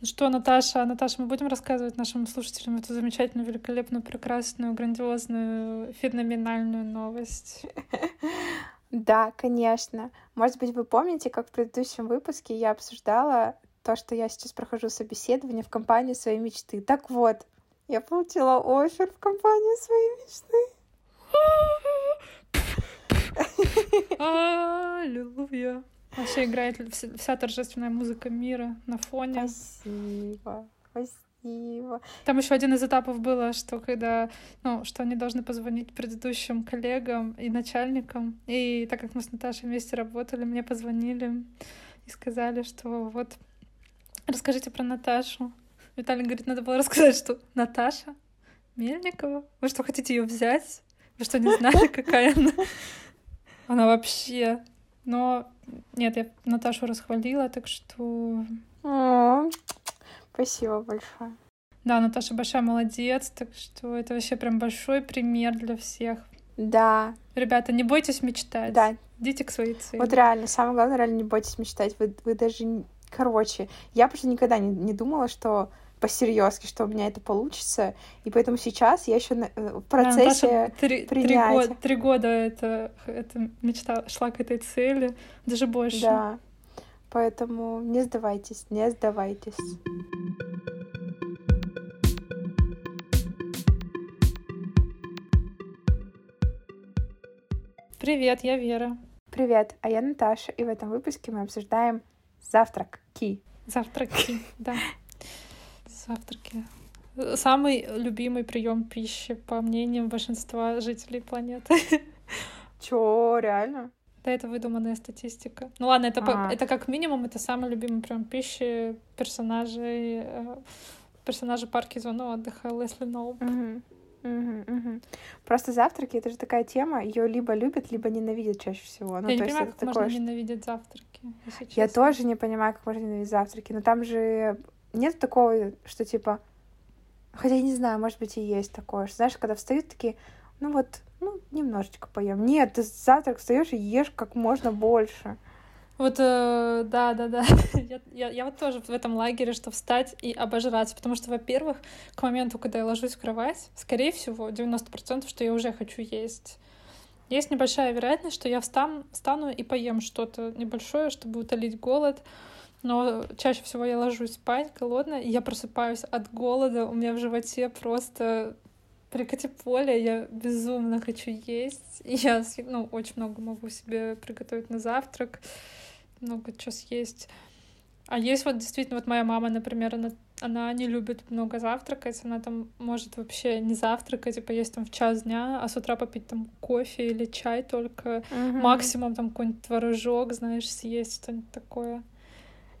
Ну что, Наташа, Наташа, мы будем рассказывать нашим слушателям эту замечательную, великолепную, прекрасную, грандиозную, феноменальную новость? Да, конечно. Может быть, вы помните, как в предыдущем выпуске я обсуждала то, что я сейчас прохожу собеседование в компании своей мечты. Так вот, я получила офер в компанию своей мечты. Аллилуйя. Вообще играет вся торжественная музыка мира на фоне. Спасибо. Спасибо. Там еще один из этапов было, что когда, ну, что они должны позвонить предыдущим коллегам и начальникам. И так как мы с Наташей вместе работали, мне позвонили и сказали, что вот расскажите про Наташу. Виталий говорит, надо было рассказать, что Наташа Мельникова, вы что, хотите ее взять? Вы что, не знали, какая она? Она вообще но нет, я Наташу расхвалила, так что... О, спасибо большое. Да, Наташа большая молодец, так что это вообще прям большой пример для всех. Да. Ребята, не бойтесь мечтать. Да. Идите к своей цели. Вот реально, самое главное, реально не бойтесь мечтать. Вы, вы даже... Короче, я просто никогда не, не думала, что посерьезки, что у меня это получится. И поэтому сейчас я еще э, в процессе да, три, принятия. Три, года, три года это, это мечта шла к этой цели, даже больше. Да. Поэтому не сдавайтесь, не сдавайтесь. Привет, я Вера. Привет, а я Наташа, и в этом выпуске мы обсуждаем завтраки. Завтраки, да завтраки. Самый любимый прием пищи, по мнениям большинства жителей планеты. Чё, реально? Да, это выдуманная статистика. Ну ладно, это, по, это как минимум, это самый любимый прием пищи персонажей, э, персонажей парки зоны отдыха Лесли Ноуп. Угу. Угу, угу. Просто завтраки это же такая тема, ее либо любят, либо ненавидят чаще всего. Ну, Я то не есть понимаю, как такое, можно ненавидеть завтраки. Я тоже не понимаю, как можно ненавидеть завтраки, но там же нет такого, что типа... Хотя я не знаю, может быть, и есть такое, что, знаешь, когда встают такие, ну вот, ну, немножечко поем. Нет, ты завтрак встаешь и ешь как можно больше. Вот, э, да, да, да. я, я, я вот тоже в этом лагере, что встать и обожраться. Потому что, во-первых, к моменту, когда я ложусь в кровать, скорее всего, 90%, что я уже хочу есть. Есть небольшая вероятность, что я встану, встану и поем что-то небольшое, чтобы утолить голод. Но чаще всего я ложусь спать голодная, и я просыпаюсь от голода, у меня в животе просто прикати поле, я безумно хочу есть. И я ну, очень много могу себе приготовить на завтрак, много чего съесть. А есть вот действительно, вот моя мама, например, она, она не любит много завтракать, она там может вообще не завтракать, типа есть там в час дня, а с утра попить там кофе или чай только, mm-hmm. максимум там какой-нибудь творожок, знаешь, съесть, что-нибудь такое.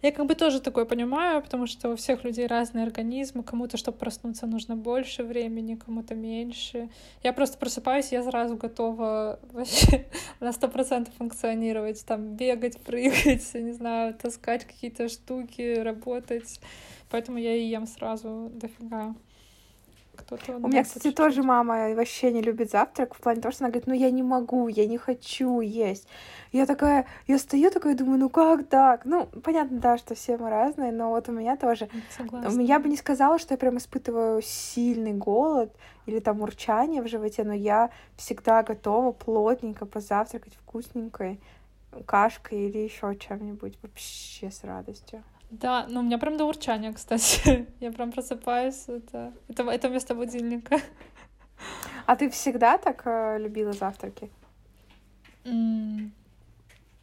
Я как бы тоже такое понимаю, потому что у всех людей разные организмы. Кому-то, чтобы проснуться, нужно больше времени, кому-то меньше. Я просто просыпаюсь, я сразу готова вообще на сто процентов функционировать, там бегать, прыгать, не знаю, таскать какие-то штуки, работать. Поэтому я и ем сразу дофига кто-то... У меня, кстати, тоже мама вообще не любит завтрак, в плане того, что она говорит, ну я не могу, я не хочу есть. Я такая, я стою такая, думаю, ну как так? Ну, понятно, да, что все мы разные, но вот у меня тоже... Согласна. Я бы не сказала, что я прям испытываю сильный голод или там урчание в животе, но я всегда готова плотненько позавтракать вкусненькой кашкой или еще чем-нибудь вообще с радостью. Да, ну у меня прям до урчания, кстати. Я прям просыпаюсь. Это, это, это вместо будильника. А ты всегда так э, любила завтраки? Mm.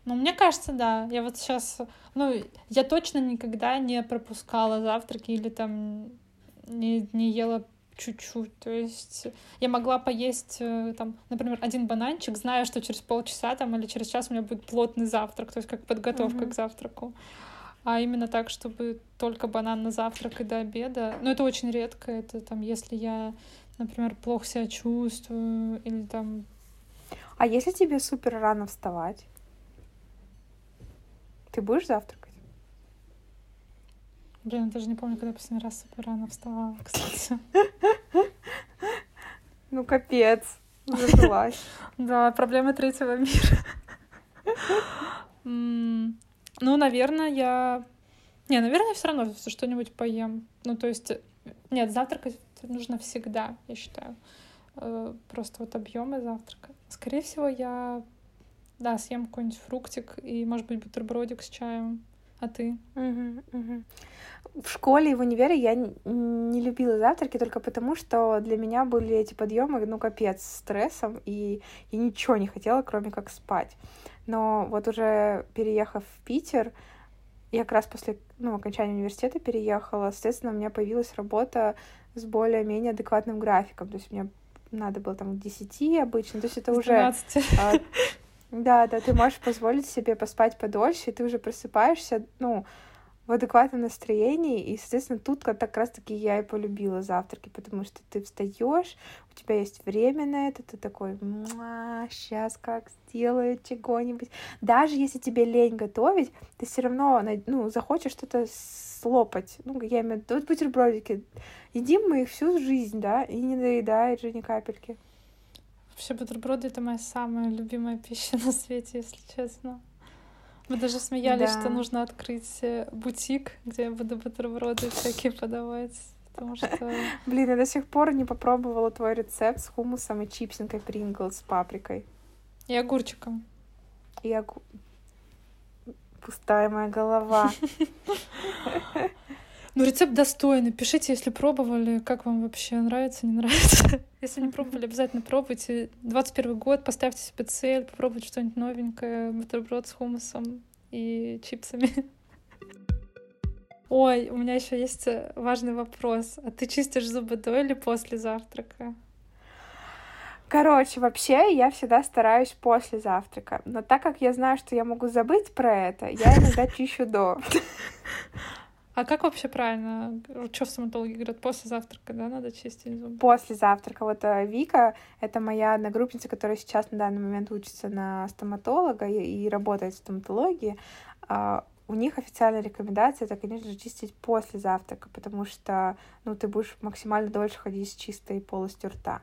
Ну, мне кажется, да. Я вот сейчас... Ну, я точно никогда не пропускала завтраки или там не, не ела чуть-чуть. То есть я могла поесть, э, там, например, один бананчик, зная, что через полчаса там или через час у меня будет плотный завтрак, то есть как подготовка mm-hmm. к завтраку а именно так, чтобы только банан на завтрак и до обеда. Но это очень редко. Это там, если я, например, плохо себя чувствую или там... А если тебе супер рано вставать? Ты будешь завтракать? Блин, я даже не помню, когда последний раз супер рано вставала, кстати. Ну, капец. Зажилась. Да, проблема третьего мира. Ну, наверное, я Не, наверное, все равно что-нибудь поем. Ну, то есть, нет, завтракать нужно всегда, я считаю. Э, просто вот объемы завтрака. Скорее всего, я, да, съем какой-нибудь фруктик и, может быть, бутербродик с чаем. А ты? Угу, угу. В школе и в универе я не любила завтраки только потому, что для меня были эти подъемы, ну, капец, стрессом, и я ничего не хотела, кроме как спать. Но вот уже переехав в Питер, я как раз после ну, окончания университета переехала, соответственно, у меня появилась работа с более-менее адекватным графиком. То есть мне надо было там к 10 обычно, то есть это уже... А, да, да, ты можешь позволить себе поспать подольше, и ты уже просыпаешься, ну, в адекватном настроении, и, соответственно, тут как раз-таки я и полюбила завтраки, потому что ты встаешь, у тебя есть время на это, ты такой, сейчас как сделаю чего-нибудь. Даже если тебе лень готовить, ты все равно, ну, захочешь что-то слопать. Ну, я имею в виду, вот бутербродики. Едим мы их всю жизнь, да, и не доедает же ни капельки. Вообще бутерброды — это моя самая любимая пища на свете, если честно. Мы даже смеялись, да. что нужно открыть э, бутик, где я буду бутерброды всякие подавать. Потому что... Блин, я до сих пор не попробовала твой рецепт с хумусом и чипсинкой Принглс с паприкой. И огурчиком. И огу... Пустая моя голова. Ну, рецепт достойный. Пишите, если пробовали, как вам вообще нравится, не нравится. Если не пробовали, обязательно пробуйте. 21 год, поставьте себе цель, попробуйте что-нибудь новенькое, бутерброд с хумусом и чипсами. Ой, у меня еще есть важный вопрос. А ты чистишь зубы до или после завтрака? Короче, вообще я всегда стараюсь после завтрака. Но так как я знаю, что я могу забыть про это, я иногда чищу до. А как вообще правильно? Что в стоматологии говорят? После завтрака, да, надо чистить зубы? После завтрака. Вот э, Вика, это моя одногруппница, которая сейчас на данный момент учится на стоматолога и, и работает в стоматологии. А, у них официальная рекомендация это, конечно же, чистить после завтрака, потому что, ну, ты будешь максимально дольше ходить с чистой полостью рта.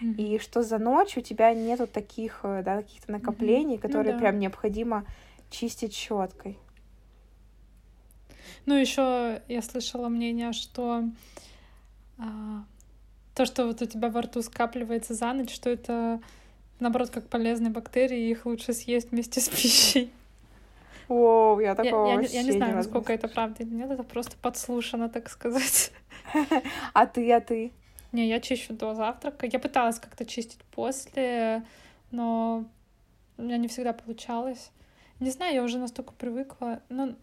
Mm-hmm. И что за ночь у тебя нету таких, э, да, каких-то накоплений, mm-hmm. которые ну, да. прям необходимо чистить щеткой. Ну, еще я слышала мнение, что а, то, что вот у тебя во рту скапливается за ночь, что это наоборот как полезные бактерии, их лучше съесть вместе с пищей. О, я такого я, я, я не знаю, насколько это правда или нет, это просто подслушано, так сказать. А ты, а ты? Не, я чищу до завтрака. Я пыталась как-то чистить после, но у меня не всегда получалось. Не знаю, я уже настолько привыкла. Ну,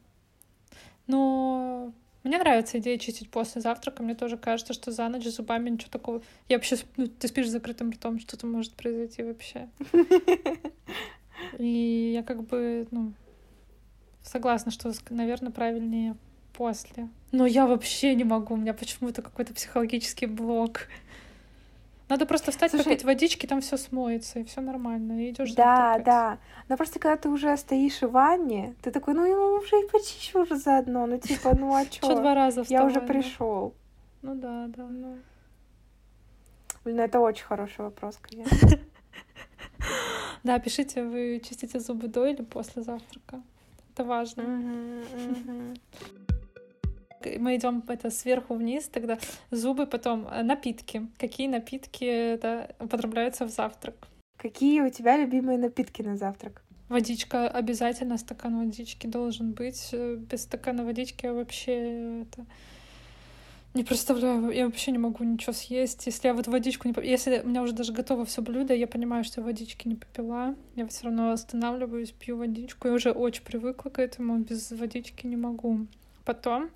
но мне нравится идея чистить после завтрака. Мне тоже кажется, что за ночь зубами ничего такого... Я вообще... Ну, ты спишь с закрытым ртом, что-то может произойти вообще. И я как бы, ну, согласна, что, наверное, правильнее после. Но я вообще не могу, у меня почему-то какой-то психологический блок. Надо просто встать, Слушай, попить водички, там все смоется, и все нормально, и идешь Да, да. Но просто когда ты уже стоишь в ванне, ты такой, ну я уже и почищу уже заодно. Ну, типа, ну а чё? Что два раза Я уже пришел. Ну да, да, ну. Блин, ну, это очень хороший вопрос, конечно. Да, пишите, вы чистите зубы до или после завтрака. Это важно мы идем это сверху вниз, тогда зубы, потом э, напитки. Какие напитки это употребляются в завтрак? Какие у тебя любимые напитки на завтрак? Водичка обязательно, стакан водички должен быть. Э, без стакана водички я вообще это не представляю, я вообще не могу ничего съесть. Если я вот водичку не... Если у меня уже даже готово все блюдо, я понимаю, что я водички не попила, я все равно останавливаюсь, пью водичку. Я уже очень привыкла к этому, без водички не могу. Потом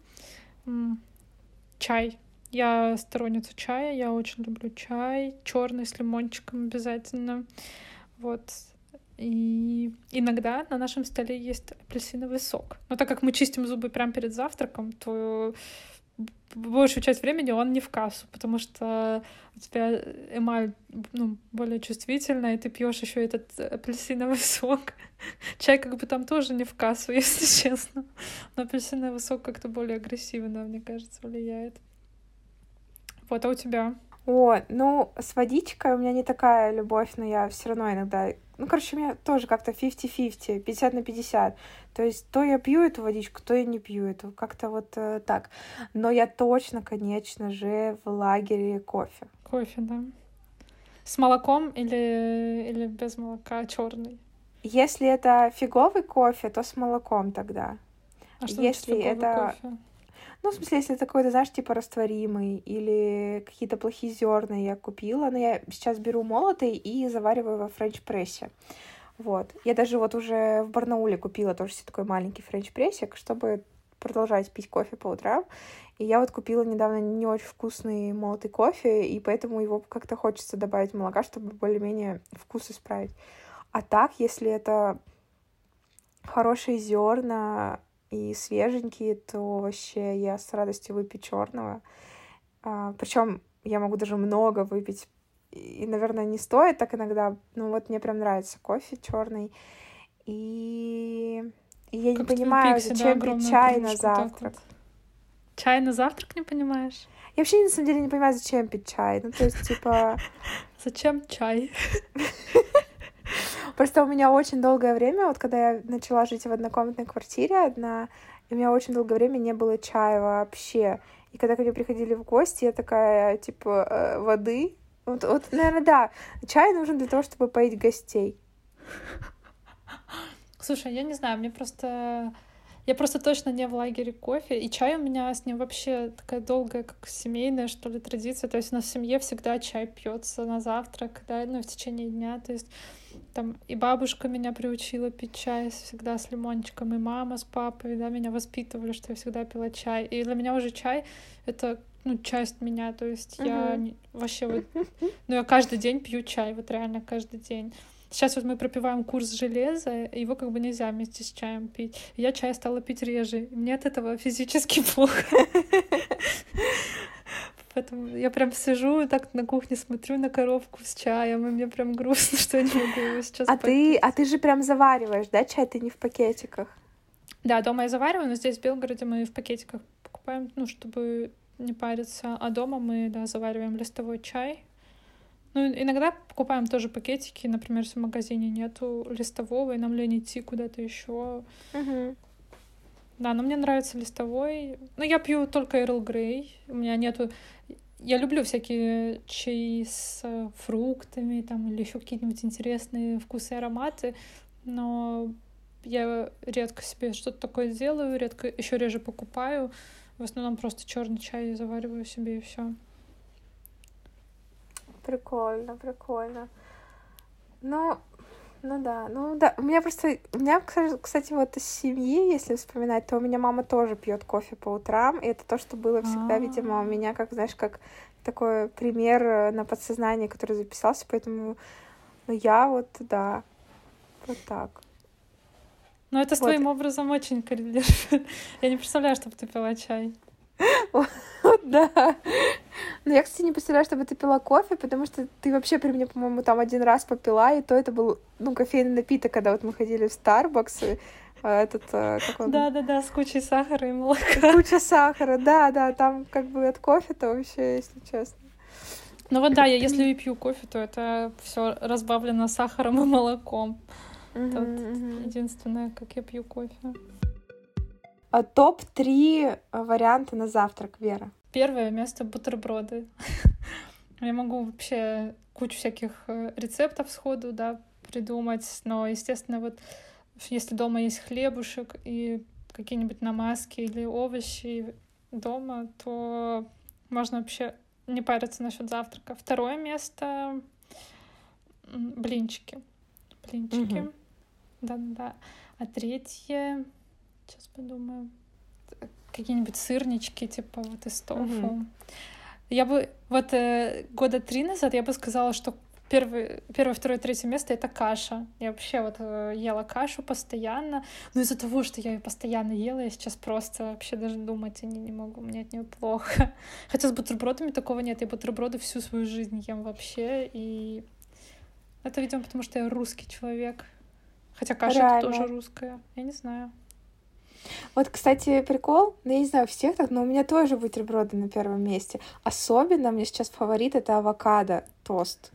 Чай. Я сторонница чая, я очень люблю чай, черный с лимончиком обязательно. Вот. И иногда на нашем столе есть апельсиновый сок. Но так как мы чистим зубы прямо перед завтраком, то большую часть времени он не в кассу, потому что у тебя эмаль ну, более чувствительная, и ты пьешь еще этот апельсиновый сок. Чай как бы там тоже не в кассу, если честно. Но апельсиновый сок как-то более агрессивно, мне кажется, влияет. Вот, а у тебя? О, ну, с водичкой у меня не такая любовь, но я все равно иногда... Ну, короче, у меня тоже как-то 50-50, 50 на 50. То есть то я пью эту водичку, то я не пью эту. Как-то вот э, так. Но я точно, конечно же, в лагере кофе. Кофе, да. С молоком или, или без молока черный? Если это фиговый кофе, то с молоком тогда. А что Если это... Кофе? Ну, в смысле, если это какой-то, знаешь, типа растворимый или какие-то плохие зерна я купила, но я сейчас беру молотый и завариваю во френч-прессе. Вот. Я даже вот уже в Барнауле купила тоже себе такой маленький френч-прессик, чтобы продолжать пить кофе по утрам. И я вот купила недавно не очень вкусный молотый кофе, и поэтому его как-то хочется добавить молока, чтобы более-менее вкус исправить. А так, если это хорошие зерна, и свеженькие, то вообще я с радостью выпью черного. А, причем я могу даже много выпить. И, наверное, не стоит так иногда. Ну вот мне прям нравится кофе черный. И, и я как не понимаю, зачем пить чай на завтрак. Вот. Чай на завтрак не понимаешь? Я вообще на самом деле не понимаю, зачем пить чай. Ну, то есть, типа... Зачем чай? Просто у меня очень долгое время, вот когда я начала жить в однокомнатной квартире одна, у меня очень долгое время не было чая вообще. И когда ко мне приходили в гости, я такая, типа, э, воды. Вот, вот, наверное, да. Чай нужен для того, чтобы поить гостей. Слушай, я не знаю, мне просто я просто точно не в лагере кофе, и чай у меня с ним вообще такая долгая, как семейная, что ли, традиция. То есть у нас в семье всегда чай пьется на завтрак, да, ну, в течение дня. То есть там и бабушка меня приучила пить чай всегда с лимончиком, и мама с папой, да, меня воспитывали, что я всегда пила чай. И для меня уже чай — это ну, часть меня, то есть uh-huh. я не, вообще вот, ну, я каждый день пью чай, вот реально каждый день. Сейчас вот мы пропиваем курс железа, его как бы нельзя вместе с чаем пить. Я чай стала пить реже. Мне от этого физически плохо. Поэтому я прям сижу так на кухне, смотрю на коробку с чаем, и мне прям грустно, что я не могу его сейчас А ты, а ты же прям завариваешь, да, чай? Ты не в пакетиках? Да, дома я завариваю, но здесь в Белгороде мы в пакетиках покупаем, ну, чтобы не париться. А дома мы, да, завариваем листовой чай, ну, иногда покупаем тоже пакетики, например, если в магазине нету листового, и нам лень идти куда-то еще. Угу. Да, но мне нравится листовой. Но я пью только Эрл Грей. У меня нету... Я люблю всякие чаи с фруктами там, или еще какие-нибудь интересные вкусы и ароматы, но я редко себе что-то такое делаю, редко еще реже покупаю. В основном просто черный чай завариваю себе и все. Прикольно, прикольно. Ну, ну да, ну да. У меня просто, у меня, кстати, вот из семьи, если вспоминать, то у меня мама тоже пьет кофе по утрам, и это то, что было всегда, видимо, у меня, как, знаешь, как такой пример э, на подсознании, который записался, поэтому, ну я вот, да, вот так. Ну, это с вот. твоим образом очень коррелирует. Я не представляю, чтобы ты пила чай. Да. Но я, кстати, не представляю, чтобы ты пила кофе, потому что ты вообще при мне, по-моему, там один раз попила, и то это был, ну, кофейный напиток, когда вот мы ходили в Starbucks, а, этот, а, как он... Да-да-да, с кучей сахара и молока. Куча сахара, да-да, там как бы от кофе-то вообще, если честно. Ну вот да, я если и пью кофе, то это все разбавлено сахаром и молоком. Это единственное, как я пью кофе. А, Топ-3 варианта на завтрак, Вера. Первое место — бутерброды. Я могу вообще кучу всяких э, рецептов сходу, да, придумать, но, естественно, вот если дома есть хлебушек и какие-нибудь намазки или овощи дома, то можно вообще не париться насчет завтрака. Второе место — блинчики. Блинчики. Да-да-да. А третье Сейчас подумаю. Какие-нибудь сырнички, типа вот из тофу. Угу. Я бы вот э, года три назад я бы сказала, что первый, первое, второе, третье место это каша. Я вообще вот э, ела кашу постоянно. Но из-за того, что я ее постоянно ела, я сейчас просто вообще даже думать о ней не могу. Мне от нее плохо. Хотя с бутербродами такого нет. Я бутерброды всю свою жизнь ем вообще. И это, видимо, потому что я русский человек. Хотя каша Реально. это тоже русская. Я не знаю. Вот, кстати, прикол, ну, я не знаю, всех так, но у меня тоже бутерброды на первом месте. Особенно мне сейчас фаворит — это авокадо тост.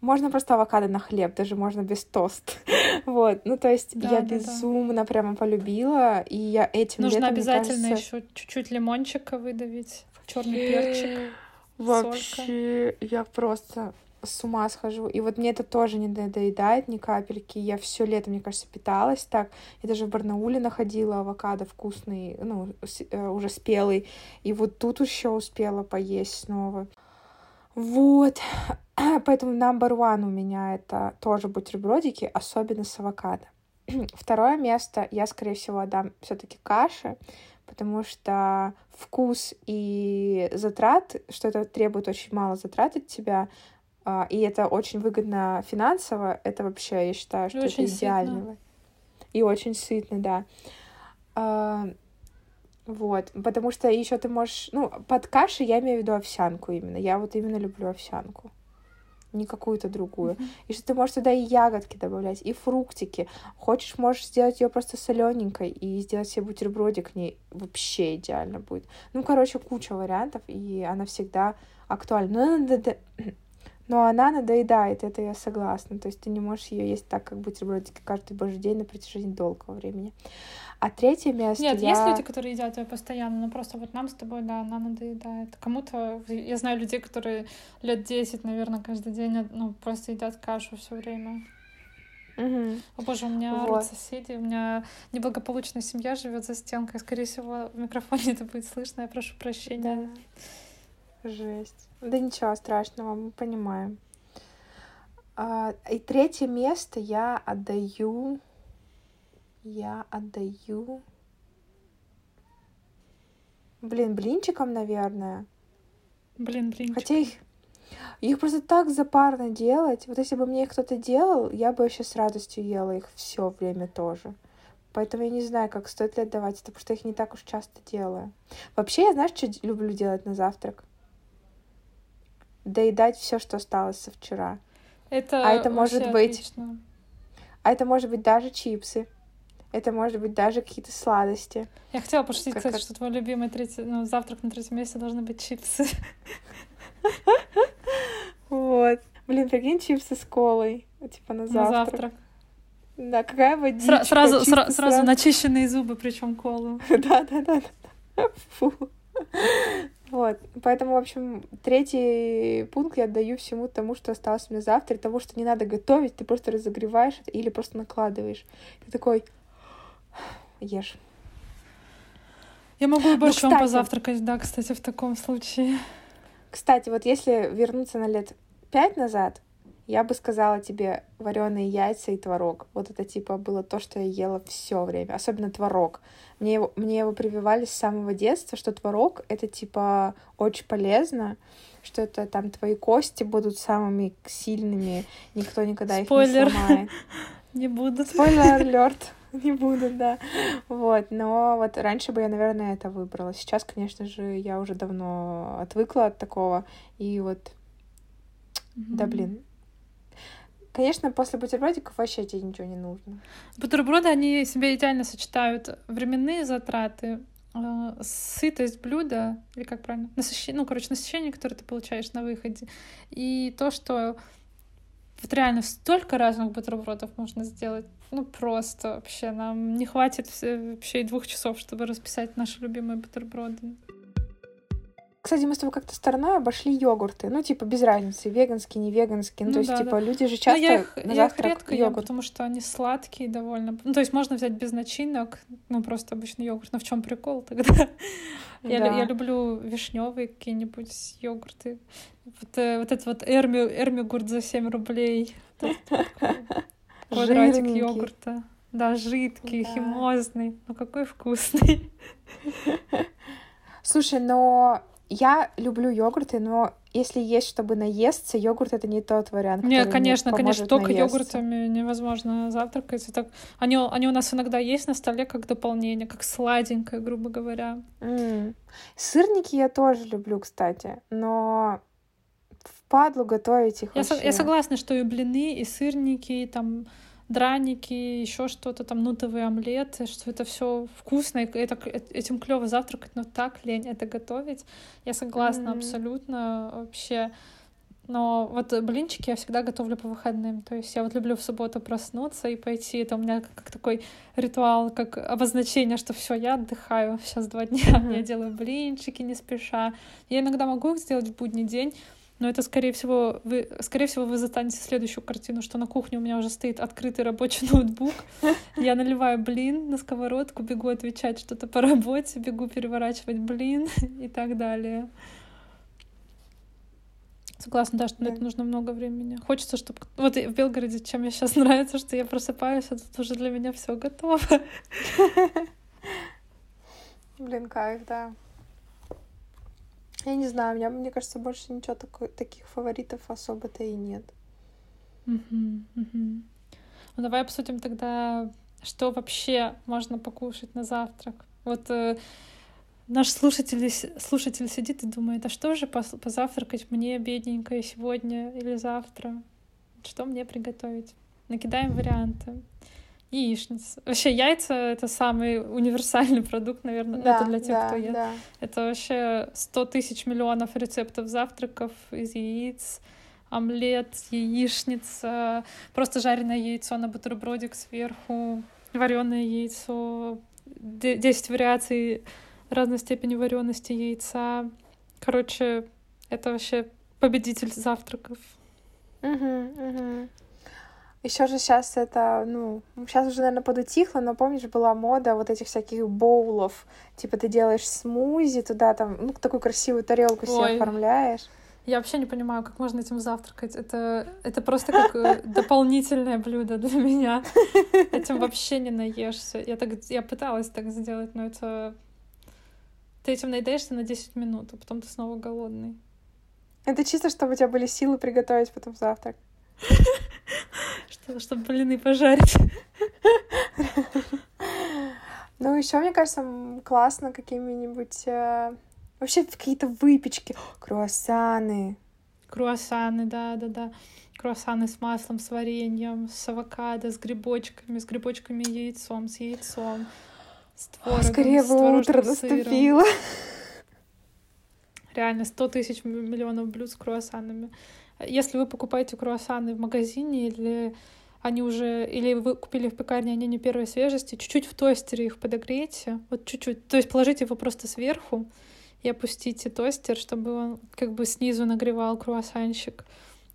Можно просто авокадо на хлеб, даже можно без тост. вот, ну то есть да, я да, безумно да. прямо полюбила, и я этим Нужно летом, обязательно кажется... еще чуть-чуть лимончика выдавить, черный перчик. Вообще, я просто с ума схожу. И вот мне это тоже не надоедает ни капельки. Я все лето, мне кажется, питалась так. Я даже в Барнауле находила авокадо вкусный, ну, э, уже спелый. И вот тут еще успела поесть снова. Вот. Поэтому number one у меня это тоже бутербродики, особенно с авокадо. Второе место я, скорее всего, отдам все-таки каши, потому что вкус и затрат, что это требует очень мало затрат от тебя, и это очень выгодно финансово, это вообще, я считаю, что очень это идеально. Сытно. И очень сытно, да. А, вот, потому что еще ты можешь, ну, под кашей я имею в виду овсянку именно. Я вот именно люблю овсянку не какую-то другую. Mm-hmm. И что ты можешь туда и ягодки добавлять, и фруктики. Хочешь, можешь сделать ее просто солененькой и сделать себе бутербродик к ней вообще идеально будет. Ну, короче, куча вариантов, и она всегда актуальна. Но, но она надоедает, это я согласна. То есть ты не можешь ее есть так, как бутербродики каждый божий день на протяжении долгого времени. А третье место Нет, я... есть люди, которые едят ее постоянно, но просто вот нам с тобой, да, она надоедает. Кому-то, я знаю людей, которые лет 10, наверное, каждый день, ну, просто едят кашу все время. Угу. О боже, у меня вот. соседи, у меня неблагополучная семья живет за стенкой. Скорее всего, в микрофоне это будет слышно. Я прошу прощения. Да. Жесть. Да ничего страшного, мы понимаем. А, и третье место я отдаю я отдаю... Блин, блинчикам, наверное. Блин, блинчикам. Хотя их, их просто так запарно делать. Вот если бы мне их кто-то делал, я бы вообще с радостью ела их все время тоже. Поэтому я не знаю, как стоит ли отдавать это, потому что я их не так уж часто делаю. Вообще, я знаешь, что люблю делать на завтрак? Доедать все, что осталось со вчера. Это а это может быть. Отлично. А это может быть даже чипсы. Это может быть даже какие-то сладости. Я хотела пошутить, как, кстати, что твой любимый третий, ну, завтрак на третьем месте должны быть чипсы. Вот. Блин, прикинь, чипсы с колой. Типа на завтрак. На завтрак. Да, какая водичка. Сразу, сразу, сразу начищенные зубы, причем колу. Да, да, да. Фу. Вот, поэтому, в общем, третий пункт я отдаю всему тому, что осталось мне завтра, того, что не надо готовить, ты просто разогреваешь это или просто накладываешь. Ты такой, ешь. Я могу и борщом ну, позавтракать, да, кстати, в таком случае. Кстати, вот если вернуться на лет пять назад, я бы сказала тебе вареные яйца и творог. Вот это типа было то, что я ела все время, особенно творог. Мне его, мне его прививали с самого детства, что творог это типа очень полезно, что это там твои кости будут самыми сильными, никто никогда Спойлер. их не сломает. Не будут. Спойлер алерт. не буду, да. Вот, но вот раньше бы я, наверное, это выбрала. Сейчас, конечно же, я уже давно отвыкла от такого. И вот, да блин. Конечно, после бутербродиков вообще тебе ничего не нужно. Бутерброды, они себе идеально сочетают временные затраты, э, сытость блюда, или как правильно, насыщение, ну, короче, насыщение, которое ты получаешь на выходе, и то, что вот реально столько разных бутербродов можно сделать. Ну, просто вообще нам не хватит вообще и двух часов, чтобы расписать наши любимые бутерброды. Кстати, мы с тобой как-то стороной обошли йогурты. Ну, типа, без разницы, веганские, не веганские. Ну, ну то есть, да, типа, да. люди же часто Но я их, на я их редко йогурт. ем, потому что они сладкие довольно. Ну, то есть, можно взять без начинок, ну, просто обычный йогурт. Но в чем прикол тогда? я, да. я люблю вишневые какие-нибудь йогурты. Вот, э, вот этот вот эрми, эрмигурт за 7 рублей. Квадратик йогурта. Да, жидкий, да. химозный. Ну какой вкусный. Слушай, но я люблю йогурты, но если есть, чтобы наесться, йогурт это не тот вариант. Нет, конечно, конечно, только наесться. йогуртами невозможно завтракать. Так, они, они у нас иногда есть на столе как дополнение, как сладенькое, грубо говоря. Mm. Сырники я тоже люблю, кстати, но впадлу готовить их я, вообще. я согласна, что и блины, и сырники, и там драники, еще что-то там, нутовые омлеты, что это все вкусно, и это, этим клево завтракать, но так лень это готовить. Я согласна mm-hmm. абсолютно вообще. Но вот блинчики я всегда готовлю по выходным. То есть я вот люблю в субботу проснуться и пойти. Это у меня как такой ритуал, как обозначение, что все, я отдыхаю сейчас два дня. Mm-hmm. Я делаю блинчики не спеша. Я иногда могу их сделать в будний день, но это, скорее всего, вы, скорее всего, вы застанете следующую картину, что на кухне у меня уже стоит открытый рабочий ноутбук. Я наливаю блин на сковородку, бегу отвечать что-то по работе, бегу переворачивать блин и так далее. Согласна, да, что на это нужно много времени. Хочется, чтобы... Вот в Белгороде, чем мне сейчас нравится, что я просыпаюсь, а тут уже для меня все готово. Блин, кайф, да. Я не знаю, у меня, мне кажется, больше ничего такой, таких фаворитов особо-то и нет. Угу, угу. Ну давай обсудим тогда, что вообще можно покушать на завтрак. Вот э, наш слушатель, слушатель сидит и думает, а что же позавтракать мне, бедненькое, сегодня или завтра? Что мне приготовить? Накидаем варианты яичница. Вообще яйца — это самый универсальный продукт, наверное. Да, это для тех, да, кто ест. Да. Это вообще 100 тысяч миллионов рецептов завтраков из яиц, омлет, яичница, просто жареное яйцо на бутербродик сверху, вареное яйцо, 10 вариаций разной степени варенности яйца. Короче, это вообще победитель завтраков. Угу, угу. Еще же сейчас это, ну, сейчас уже, наверное, подутихло, но помнишь, была мода вот этих всяких боулов. Типа ты делаешь смузи, туда там, ну, такую красивую тарелку себе оформляешь. Я вообще не понимаю, как можно этим завтракать. Это, это просто как э, дополнительное блюдо для меня. Этим вообще не наешься. Я, так, я пыталась так сделать, но это... Ты этим наедаешься на 10 минут, а потом ты снова голодный. Это чисто, чтобы у тебя были силы приготовить потом завтрак. Что, чтобы блины пожарить. Ну, еще, мне кажется, классно какими-нибудь... Э, вообще какие-то выпечки. Круассаны. Круассаны, да-да-да. Круассаны с маслом, с вареньем, с авокадо, с грибочками, с грибочками и яйцом, с яйцом, с творогом, Скорее с бы утро наступило. Реально, сто тысяч миллионов блюд с круассанами. Если вы покупаете круассаны в магазине или они уже, или вы купили в пекарне, они не первой свежести, чуть-чуть в тостере их подогрейте, вот чуть-чуть, то есть положите его просто сверху и опустите тостер, чтобы он как бы снизу нагревал круассанчик.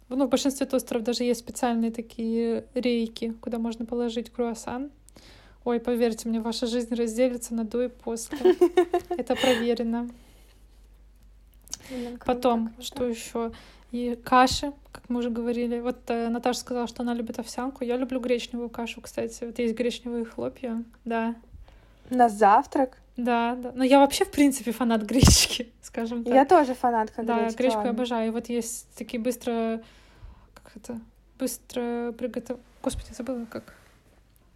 Ну, в большинстве тостеров даже есть специальные такие рейки, куда можно положить круассан. Ой, поверьте мне, ваша жизнь разделится на до и после. Это проверено. Потом, что еще? И каши, как мы уже говорили. Вот э, Наташа сказала, что она любит овсянку. Я люблю гречневую кашу, кстати. Вот есть гречневые хлопья, да. На завтрак? Да, да. Но я вообще, в принципе, фанат гречки, скажем так. Я тоже фанатка да, гречки. Да, гречку я обожаю. И вот есть такие быстро... Как это? Быстро приготов... Господи, забыла как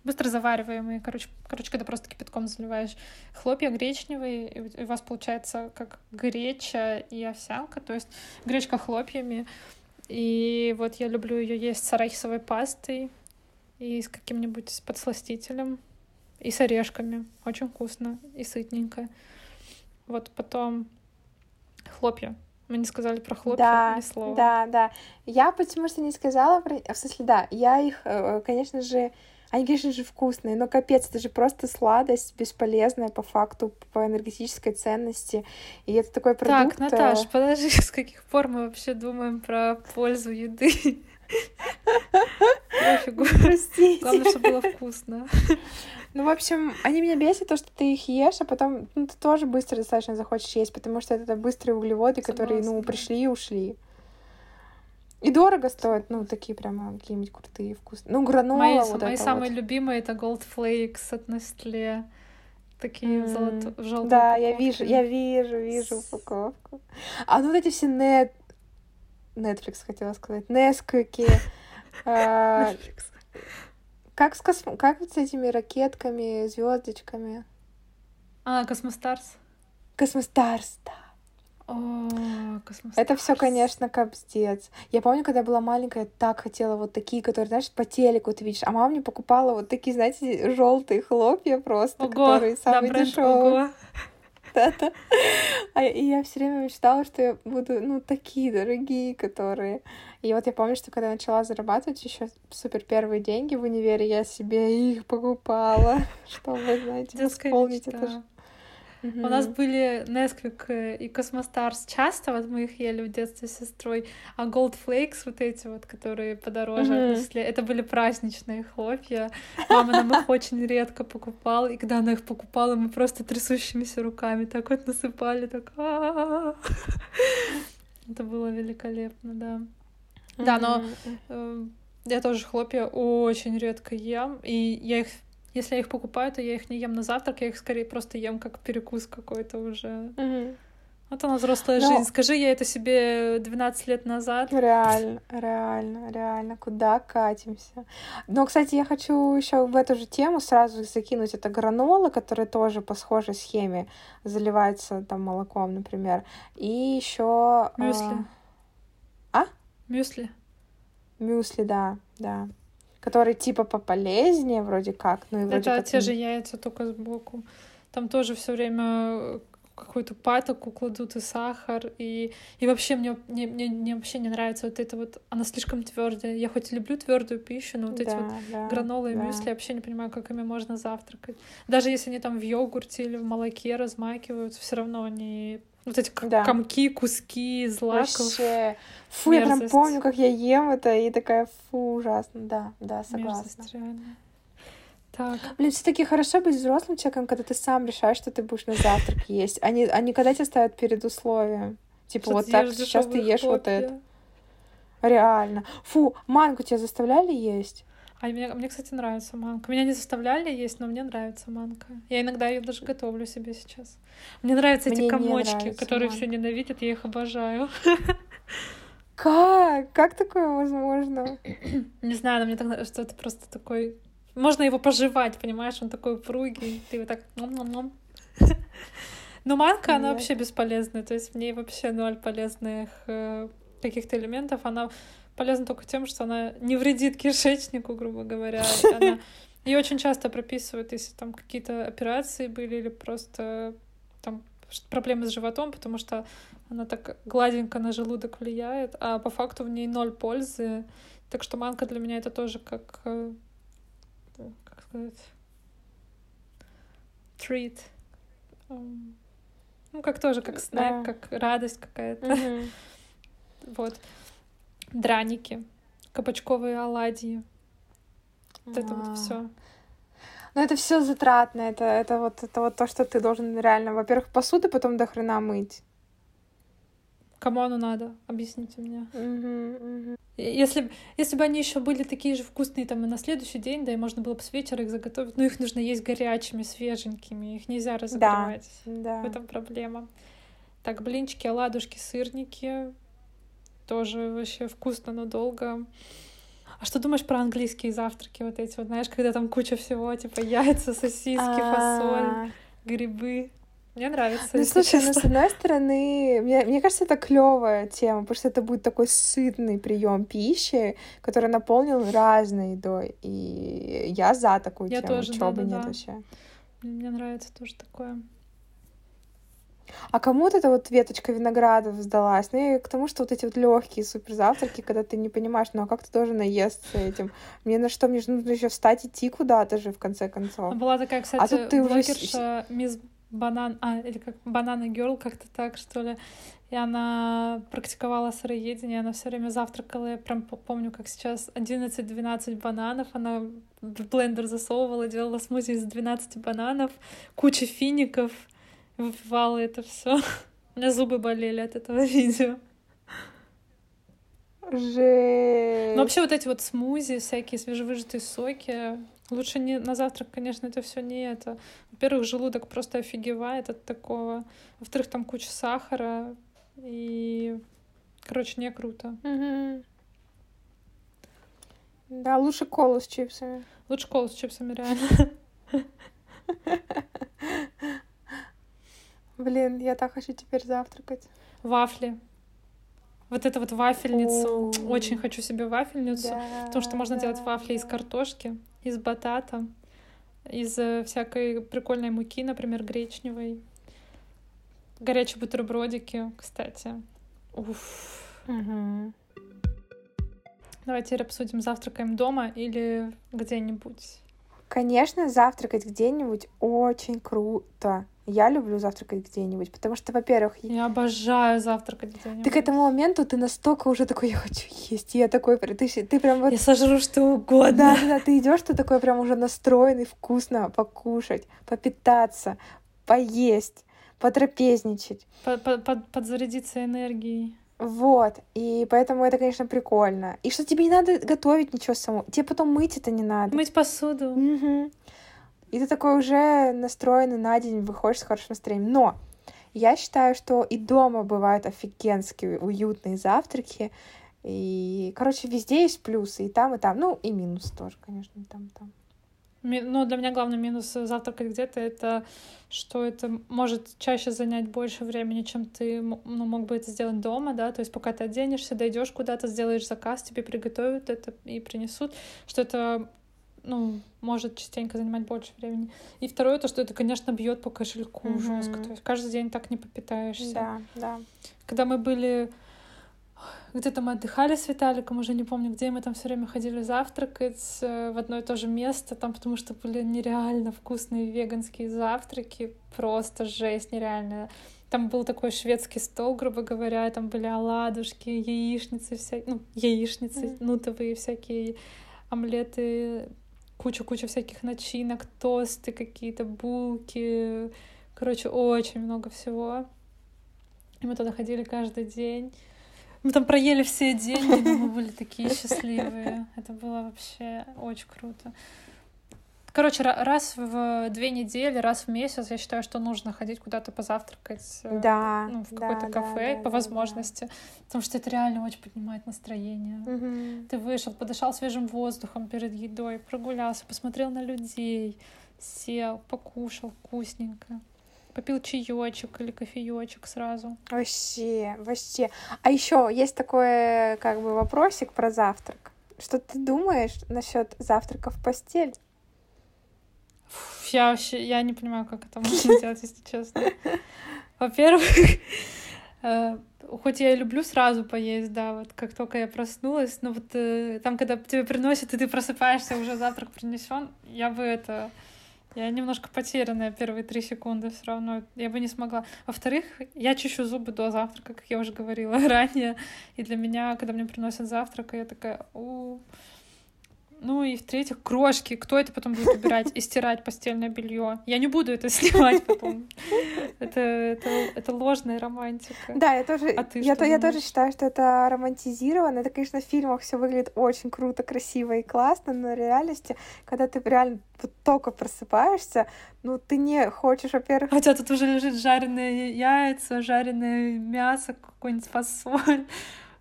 быстро завариваемые, короче, короче, когда просто кипятком заливаешь хлопья гречневые, и у вас получается как греча и овсянка, то есть гречка хлопьями. И вот я люблю ее есть с арахисовой пастой и с каким-нибудь подсластителем и с орешками. Очень вкусно и сытненько. Вот потом хлопья. Мы не сказали про хлопья да, ни слова. Да, да. Я почему что не сказала про... В смысле, да, я их, э, конечно же, они, конечно же, вкусные, но капец, это же просто сладость, бесполезная по факту, по энергетической ценности. И это такой продукт... Так, Наташ, э, подожди, с каких пор мы вообще думаем про пользу еды? Пофигу. Простите. Главное, чтобы было вкусно. Ну, в общем, они меня бесят, то, что ты их ешь, а потом ну, ты тоже быстро достаточно захочешь есть, потому что это быстрые углеводы, Согласна. которые, ну, пришли и ушли. И дорого стоят, ну, такие прямо какие-нибудь крутые, вкусные. Ну, гранола мои, вот Мои самые вот. любимые — это Gold Flakes от Nestle. Такие mm. золото... желтые Да, упаковки. я вижу, я вижу, вижу упаковку. А ну вот эти все нет... Netflix хотела сказать. Несквики. А, как с космо... Как с этими ракетками, звездочками? А, Cosmostars. Cosmostars, да. О. Это все, конечно, капздец. Я помню, когда я была маленькая, я так хотела вот такие, которые, знаешь, по телеку ты видишь. А мама мне покупала вот такие, знаете, желтые хлопья просто, Ого, которые самые да, дешевые. Да-да. А, и я все время мечтала, что я буду, ну, такие дорогие, которые... И вот я помню, что когда я начала зарабатывать еще супер первые деньги в универе, я себе их покупала, чтобы, знаете, восполнить это У нас были Несквик и Космостарс часто, вот мы их ели в детстве с сестрой, а Gold Flakes, вот эти вот, которые подороже mm-hmm. это были праздничные хлопья. Мама нам их очень редко покупала, и когда она их покупала, мы просто трясущимися руками так вот насыпали, так Это было великолепно, да. Да, но э, я тоже хлопья очень редко ем, и я их если я их покупаю, то я их не ем на завтрак, я их скорее просто ем как перекус какой-то уже. Угу. Вот она взрослая Но... жизнь. Скажи я это себе 12 лет назад. Реально, реально, реально. Куда катимся? Но, кстати, я хочу еще в эту же тему сразу закинуть. Это гранола, которая тоже по схожей схеме заливается там молоком, например. И еще... Мюсли. А? Мюсли. Мюсли, да, да который типа пополезнее вроде как. Ну, и вроде Это как... те же яйца, только сбоку. Там тоже все время какую-то патоку кладут и сахар, и, и вообще мне, мне, мне, мне вообще не нравится вот это вот, она слишком твердая. Я хоть и люблю твердую пищу, но вот да, эти вот да, гранолы и да. мюсли, я вообще не понимаю, как ими можно завтракать. Даже если они там в йогурте или в молоке размакиваются, все равно они вот эти да. комки, куски злаков. Вообще. Фу, Мерзость. я прям помню, как я ем это, и такая, фу, ужасно. Да, да, согласна. Мерзость, реально. Так. Блин, все таки хорошо быть взрослым человеком, когда ты сам решаешь, что ты будешь на завтрак есть, а не, а не когда тебя ставят перед условием. Типа, вот так, сейчас ты ешь хлопья. вот это. Реально. Фу, манку тебя заставляли есть? А мне, мне, кстати, нравится манка. Меня не заставляли есть, но мне нравится манка. Я иногда ее даже готовлю себе сейчас. Мне нравятся мне эти комочки, которые манка. все ненавидят, я их обожаю. Как? Как такое возможно? Не знаю, но мне так что это просто такой... Можно его пожевать, понимаешь? Он такой упругий. Ты его так... Ном-ном-ном. Но манка, она вообще бесполезная. То есть в ней вообще ноль полезных э, каких-то элементов. Она полезна только тем, что она не вредит кишечнику, грубо говоря. Она... Ее очень часто прописывают, если там какие-то операции были или просто там проблемы с животом, потому что она так гладенько на желудок влияет, а по факту в ней ноль пользы. Так что манка для меня это тоже как, э, как сказать, treat. Ну, как тоже, как снэк, да. как радость какая-то. Mm-hmm. Вот драники, кабачковые оладьи. Вот это вот все. Ну, это все затратно. Это, это, вот, это вот то, что ты должен реально, во-первых, посуды потом до хрена мыть. Кому оно надо? Объясните мне. Угу, угу. Если, если бы они еще были такие же вкусные там и на следующий день, да, и можно было бы с вечера их заготовить, но их нужно есть горячими, свеженькими, их нельзя разогревать. Да, да. В этом проблема. Так, блинчики, оладушки, сырники, тоже вообще вкусно, но долго. А что думаешь про английские завтраки вот эти вот, знаешь, когда там куча всего, типа яйца, сосиски, фасоль, грибы? Мне нравится. Ну, слушай, ну, с одной стороны, мне, мне кажется, это клевая тема, потому что это будет такой сытный прием пищи, который наполнен разной едой. И я за такую я тему. Тоже, Чего да, бы да, нет да. вообще. Мне нравится тоже такое. А кому вот эта вот веточка виноградов сдалась? Ну и к тому, что вот эти вот легкие супер завтраки, когда ты не понимаешь, ну а как ты должен наесться этим? Мне на что, мне же нужно еще встать, идти куда-то же, в конце концов. Была такая, кстати, а тут ты блогерша уже... мисс Банан, а, или как Банана Герл, как-то так, что ли. И она практиковала сыроедение, она все время завтракала, я прям помню, как сейчас 11-12 бананов, она в блендер засовывала, делала смузи из 12 бананов, куча фиников, выпивала это все. У меня зубы болели от этого видео. Жесть. Ну, вообще вот эти вот смузи, всякие свежевыжатые соки, лучше не на завтрак, конечно, это все не это. Во-первых, желудок просто офигевает от такого. Во-вторых, там куча сахара. И, короче, не круто. Угу. Да, лучше колу с чипсами. Лучше колу с чипсами, реально. Блин, я так хочу теперь завтракать. Вафли. Вот это вот вафельницу. О. Очень хочу себе вафельницу, да, потому что можно да, делать вафли да. из картошки, из батата, из э, всякой прикольной муки, например, гречневой. Горячие бутербродики, кстати. Уф. Угу. Давайте теперь обсудим, завтракаем дома или где-нибудь. Конечно, завтракать где-нибудь очень круто. Я люблю завтракать где-нибудь, потому что, во-первых... Я обожаю завтракать где-нибудь. Ты к этому моменту, ты настолько уже такой, я хочу есть, я такой, ты, ты прям вот... Я сожру что угодно. Да, да, да, ты идешь, ты такой прям уже настроенный, вкусно покушать, попитаться, поесть, потрапезничать. Под, под, подзарядиться энергией. Вот, и поэтому это, конечно, прикольно. И что тебе не надо готовить ничего самому, тебе потом мыть это не надо. Мыть посуду. Угу. И ты такой уже настроенный на день, выходишь с хорошим настроением. Но я считаю, что и дома бывают офигенские, уютные завтраки. И, короче, везде есть плюсы, и там, и там. Ну, и минус тоже, конечно, и там, и там. Ну, для меня главный минус завтракать где-то это, что это может чаще занять больше времени, чем ты ну, мог бы это сделать дома, да, то есть пока ты оденешься, дойдешь куда-то, сделаешь заказ, тебе приготовят это и принесут, что это ну, может частенько занимать больше времени. И второе, то, что это, конечно, бьет по кошельку mm-hmm. жестко. То есть каждый день так не попитаешься. Да, да. Когда мы были где-то мы отдыхали с Виталиком, уже не помню, где мы там все время ходили завтракать э, в одно и то же место, там потому что были нереально вкусные веганские завтраки, просто жесть нереальная. Там был такой шведский стол, грубо говоря, там были оладушки, яичницы, вся... ну, яичницы, mm. нутовые всякие омлеты, куча-куча всяких начинок, тосты какие-то, булки, короче, очень много всего. И мы туда ходили каждый день. Мы там проели все деньги, но мы были такие счастливые. Это было вообще очень круто. Короче, раз в две недели, раз в месяц я считаю, что нужно ходить куда-то позавтракать э, да, ну, в какое-то да, кафе да, по да, возможности, да. потому что это реально очень поднимает настроение. Угу. Ты вышел, подышал свежим воздухом перед едой, прогулялся, посмотрел на людей, сел, покушал вкусненько попил чаечек или кофеечек сразу. Вообще, вообще. А еще есть такой как бы вопросик про завтрак. Что ты думаешь насчет завтрака в постель? Я вообще, я не понимаю, как это можно делать, если честно. Во-первых, э, хоть я и люблю сразу поесть, да, вот как только я проснулась, но вот э, там, когда тебе приносят, и ты просыпаешься, уже завтрак принесен, я бы это я немножко потерянная первые три секунды все равно. Я бы не смогла. Во-вторых, я чищу зубы до завтрака, как я уже говорила ранее. И для меня, когда мне приносят завтрак, я такая, у ну и в-третьих, крошки. Кто это потом будет убирать и стирать постельное белье? Я не буду это снимать потом. Это, это, это ложная романтика. Да, я тоже, а ты я, то, я тоже считаю, что это романтизировано. Это, конечно, в фильмах все выглядит очень круто, красиво и классно, но в реальности, когда ты реально только просыпаешься, ну, ты не хочешь, во-первых... Хотя тут уже лежит жареные яйца, жареное мясо, какой-нибудь фасоль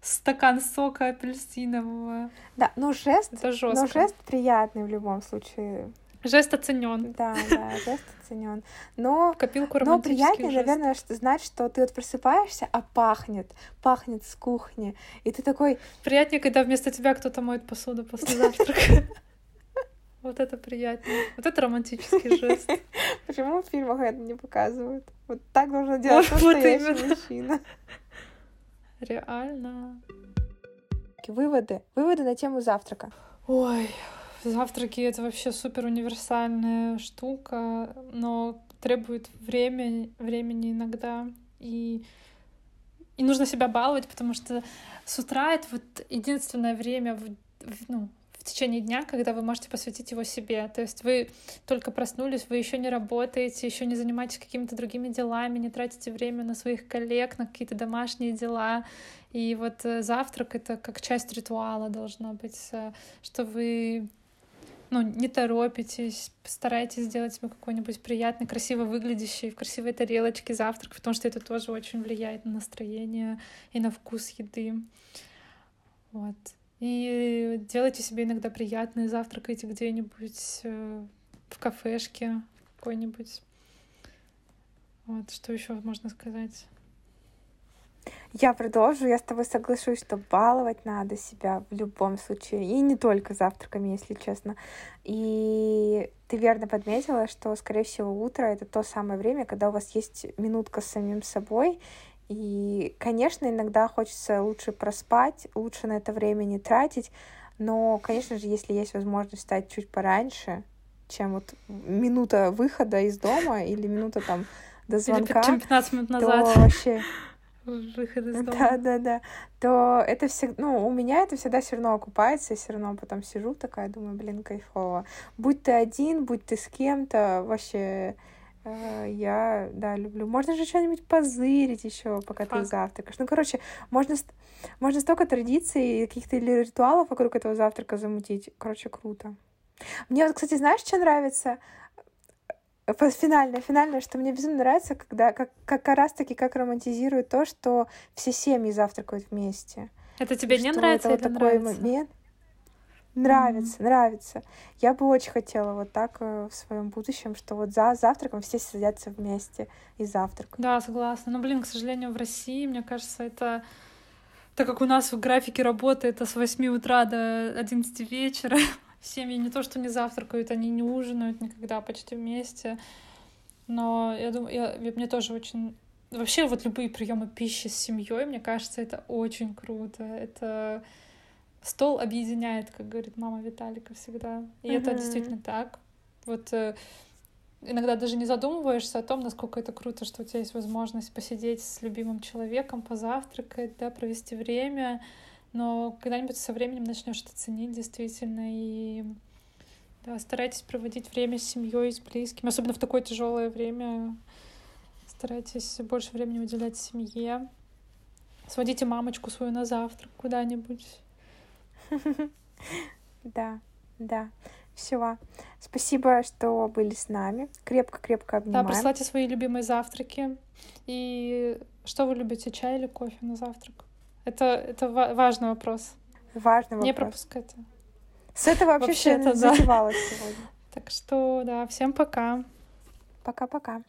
стакан сока апельсинового. Да, но жест, Это жестко. но жест приятный в любом случае. Жест оценен. Да, да, жест оценен. Но, Копилку но приятнее, жест. наверное, что, знать, что ты вот просыпаешься, а пахнет, пахнет с кухни. И ты такой... Приятнее, когда вместо тебя кто-то моет посуду после завтрака. Вот это приятнее. Вот это романтический жест. Почему в фильмах это не показывают? Вот так должен делать настоящий мужчина. Реально. Выводы. Выводы на тему завтрака. Ой, завтраки это вообще супер универсальная штука, но требует времени, времени иногда. И, и нужно себя баловать, потому что с утра это вот единственное время ну, в течение дня, когда вы можете посвятить его себе. То есть вы только проснулись, вы еще не работаете, еще не занимаетесь какими-то другими делами, не тратите время на своих коллег, на какие-то домашние дела. И вот э, завтрак — это как часть ритуала должно быть, э, что вы ну, не торопитесь, старайтесь сделать себе какой-нибудь приятный, красиво выглядящий, в красивой тарелочке завтрак, потому что это тоже очень влияет на настроение и на вкус еды. Вот. И делайте себе иногда приятные, завтракайте где-нибудь э, в кафешке какой-нибудь. Вот, что еще можно сказать? Я продолжу, я с тобой соглашусь, что баловать надо себя в любом случае, и не только завтраками, если честно. И ты верно подметила, что, скорее всего, утро — это то самое время, когда у вас есть минутка с самим собой, и, конечно, иногда хочется лучше проспать, лучше на это время не тратить, но, конечно же, если есть возможность встать чуть пораньше, чем вот минута выхода из дома или минута там до звонка, или чем 15 минут назад. то вообще выход из дома. Да, да, да. То это всегда, ну, у меня это всегда все равно окупается, я все равно потом сижу такая, думаю, блин, кайфово. Будь ты один, будь ты с кем-то, вообще я, да, люблю. Можно же что-нибудь позырить еще, пока Фак. ты завтракаешь. Ну, короче, можно, можно столько традиций, каких-то или ритуалов вокруг этого завтрака замутить. Короче, круто. Мне вот, кстати, знаешь, что нравится? финальное, финальное, что мне безумно нравится, когда как, как раз таки как романтизирует то, что все семьи завтракают вместе. Это тебе не нравится это вот такой нравится? момент. Нравится, mm-hmm. нравится. Я бы очень хотела вот так э, в своем будущем, что вот за завтраком все садятся вместе и завтракают. Да, согласна. Но, блин, к сожалению, в России, мне кажется, это так как у нас в графике работы это с 8 утра до 11 вечера, семьи не то, что не завтракают, они не ужинают никогда почти вместе. Но я думаю, я, мне тоже очень... Вообще вот любые приемы пищи с семьей, мне кажется, это очень круто. Это стол объединяет, как говорит мама Виталика всегда. И uh-huh. это действительно так. Вот э, иногда даже не задумываешься о том, насколько это круто, что у тебя есть возможность посидеть с любимым человеком, позавтракать, да, провести время но когда-нибудь со временем начнешь это ценить действительно и да, старайтесь проводить время с семьей, с близкими, особенно в такое тяжелое время. Старайтесь больше времени уделять семье. Сводите мамочку свою на завтрак куда-нибудь. Да, да. Все. Спасибо, что были с нами. Крепко-крепко обнимаем. Да, присылайте свои любимые завтраки. И что вы любите, чай или кофе на завтрак? Это, это важный вопрос. Важный вопрос. Не пропускайте. С этого вообще, вообще все да. сегодня. Так что, да, всем пока. Пока-пока.